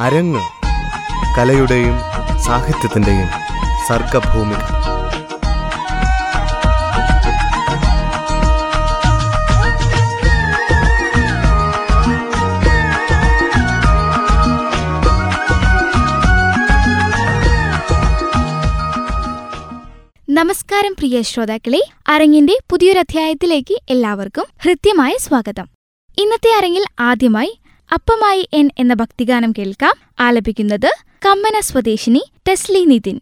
അരങ്ങ് കലയുടെയും സാഹിത്യത്തിന്റെയും സർഗഭൂമിക. നമസ്കാരം പ്രിയ ശ്രോതാക്കളെ അരങ്ങിന്റെ പുതിയൊരധ്യായത്തിലേക്ക് എല്ലാവർക്കും ഹൃദ്യമായ സ്വാഗതം. ഇന്നത്തെ അരങ്ങിൽ ആദ്യമായി അപ്പമായി എൻ എന്ന ഭക്തിഗാനം കേൾക്കാം. ആലപിക്കുന്നത് കമ്മന സ്വദേശിനി ടെസ്ലി നിതിൻ.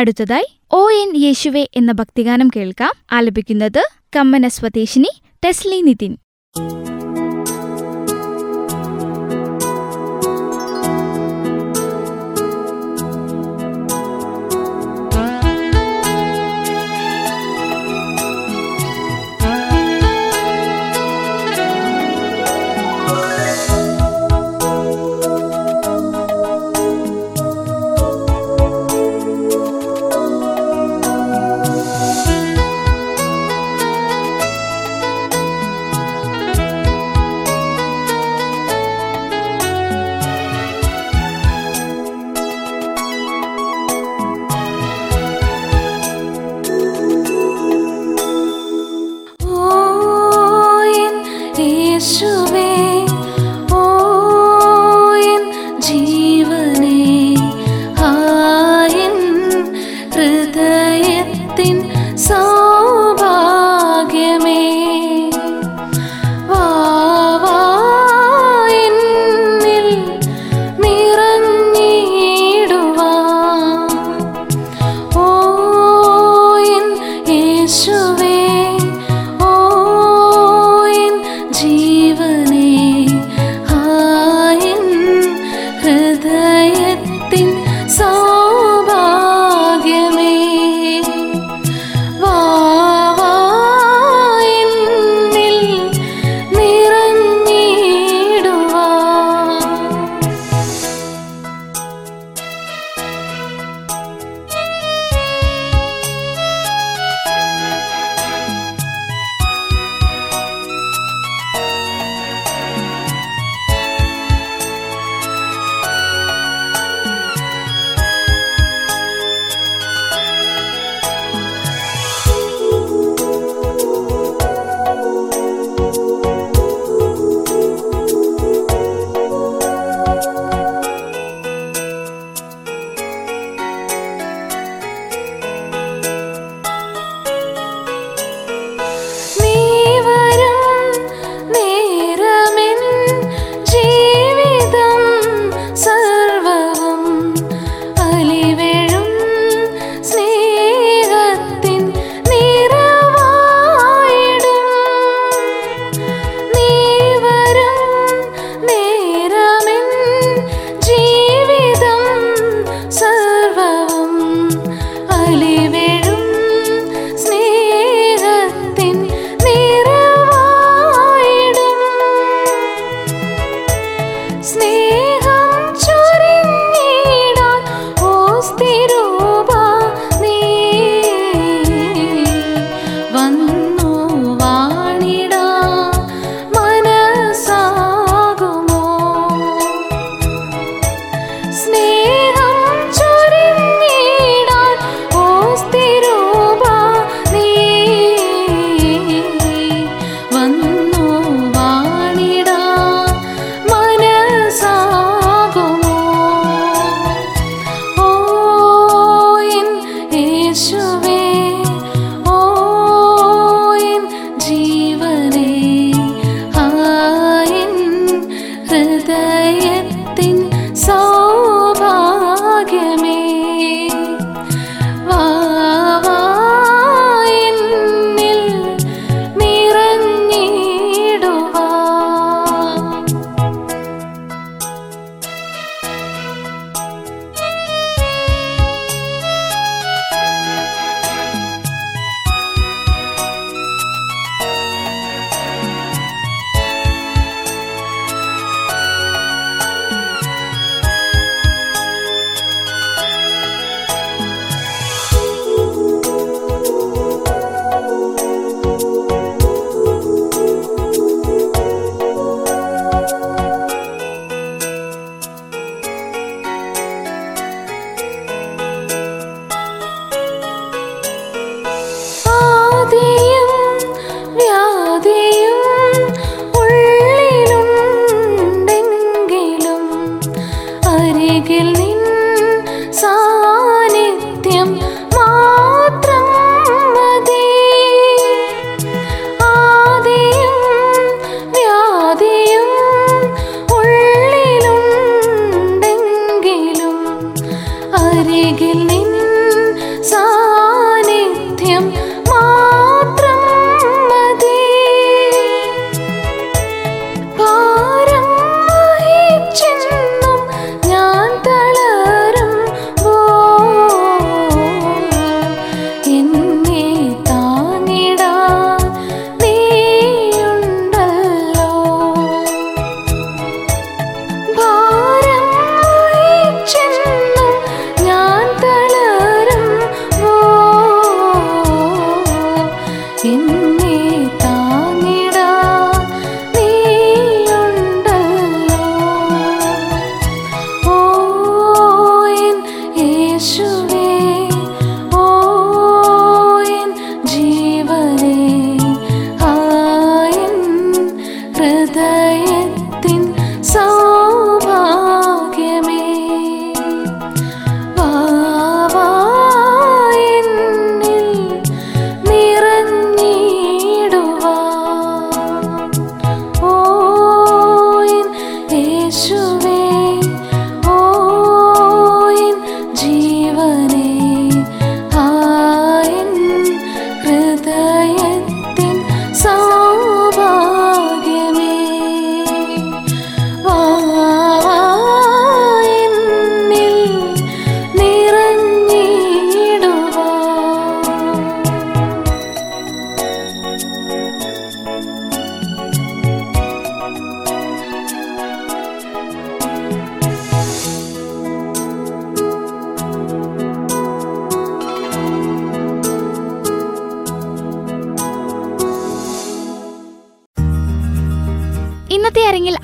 അടുത്തതായി ഓ എൻ യേശുവെ എന്ന ഭക്തിഗാനം കേൾക്കാം. ആലപിക്കുന്നത് കമ്മന സ്വദേശിനി ടെസ്ലി നിതിൻ.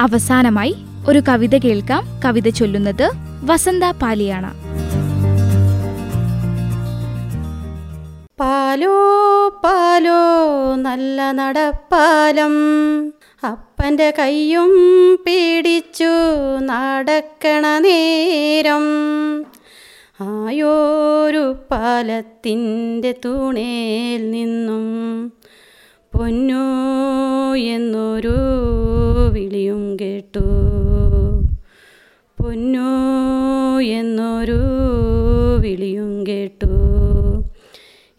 അവസാനമായി ഒരു കവിത കേൾക്കാം. കവിത ചൊല്ലുന്നത് വസന്ത പാലിയാണ്. പാലോ പാലോ നല്ല നടപ്പാലം. അപ്പന്റെ കയ്യും പിടിച്ചു നടക്കണ നേരം. ആയോരു പാലത്തിന്റെ തൂണേൽ നിന്നും പൊന്നു എന്നൊരു വിളിയും കേട്ടു. പൊന്നു എന്നൊരു വിളിയും കേട്ടു.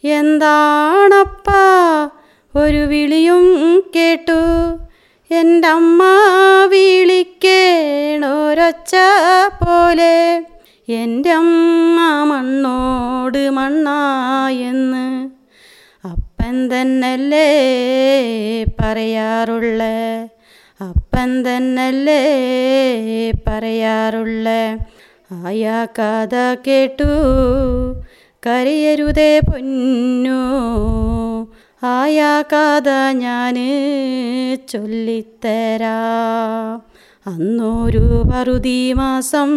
എന്താണപ്പ ഒരു വിളിയും കേട്ടു? എന്റെ അമ്മ വിളിക്കേണൊരൊച്ച പോലെ. എന്റെ അമ്മ മണ്ണോട് മണ്ണായെന്ന് അപ്പൻ തന്നല്ലേ പറയാറുള്ള? അപ്പൻ തന്നല്ലേ പറയാറുള്ള? ആയാ കഥ കേട്ടു കരയരുതേ പൊന്നു. ആയാ കഥ ഞാൻ ചൊല്ലിത്തരാം. അന്നൊരു പറുതി മാസം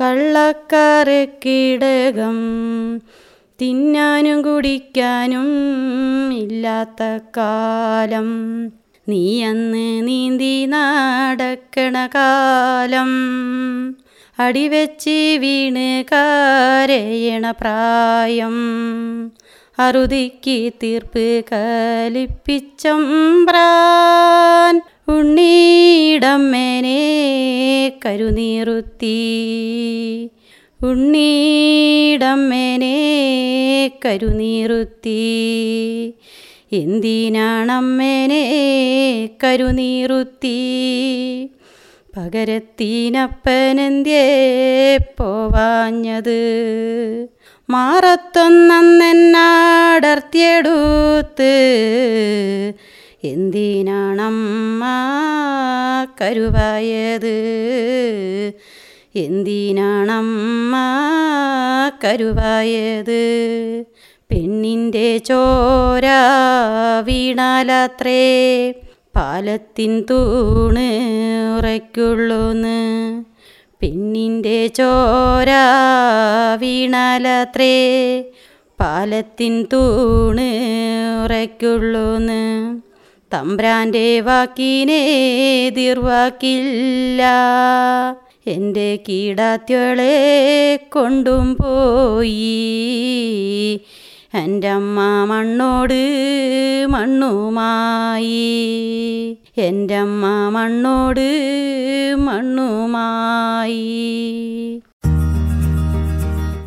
കള്ളക്കറക്കിടകം തിന്നാനും കുടിക്കാനും ഇല്ലാത്ത കാലം. നീ അന്ന് നീന്തി നടക്കണ കാലം. അടിവെച്ച് വീണ് കരയണ പ്രായം. അറുതിക്ക് തീർപ്പ് കലിപ്പിച്ചമ്പ്രാൻ. ഉണ്ണീടമ്മനെ കരുനീറുത്തി. ഉണ്ണീടമ്മനെ കരുനീറുത്തി. എന്തിനാണമ്മനെ കരുനീറുത്തി? പകരത്തിനപ്പനെന്തേ പോവാഞ്ഞത്? മാറത്തൊന്നെന്നാടർത്തിയെടുത്ത്. എന്തിനാണമ്മ കരുവായത്? എന്തിനാണമ്മ കരുവായത്? പെണ്ണിന്റെ ചോര വീണാലത്രേ പാലത്തിൻ തൂണ് ഉറയ്ക്കുള്ളൂന്ന്. പെണ്ണിന്റെ ചോര വീണാലത്രേ പാലത്തിൻ തൂണ് ഉറയ്ക്കുള്ളൂന്ന്. തമ്പ്രാന്റെ വാക്കിനെ ദീർവാക്കില്ല. എന്റെ കീടാത്യോളെ കൊണ്ടും പോയി. എന്റെ അമ്മ മണ്ണോട് മണ്ണുമായി. എന്റെ അമ്മ മണ്ണോട് മണ്ണുമായി.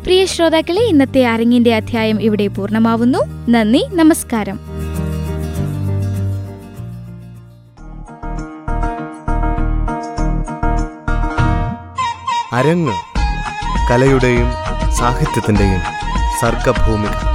പ്രിയ ശ്രോതാക്കളെ ഇന്നത്തെ അരങ്ങിന്റെ അധ്യായം ഇവിടെ പൂർണമാവുന്നു. നന്ദി നമസ്കാരം. അരങ്ങ് കലയുടെയും സാഹിത്യത്തിന്റെയും സർഗഭൂമിക.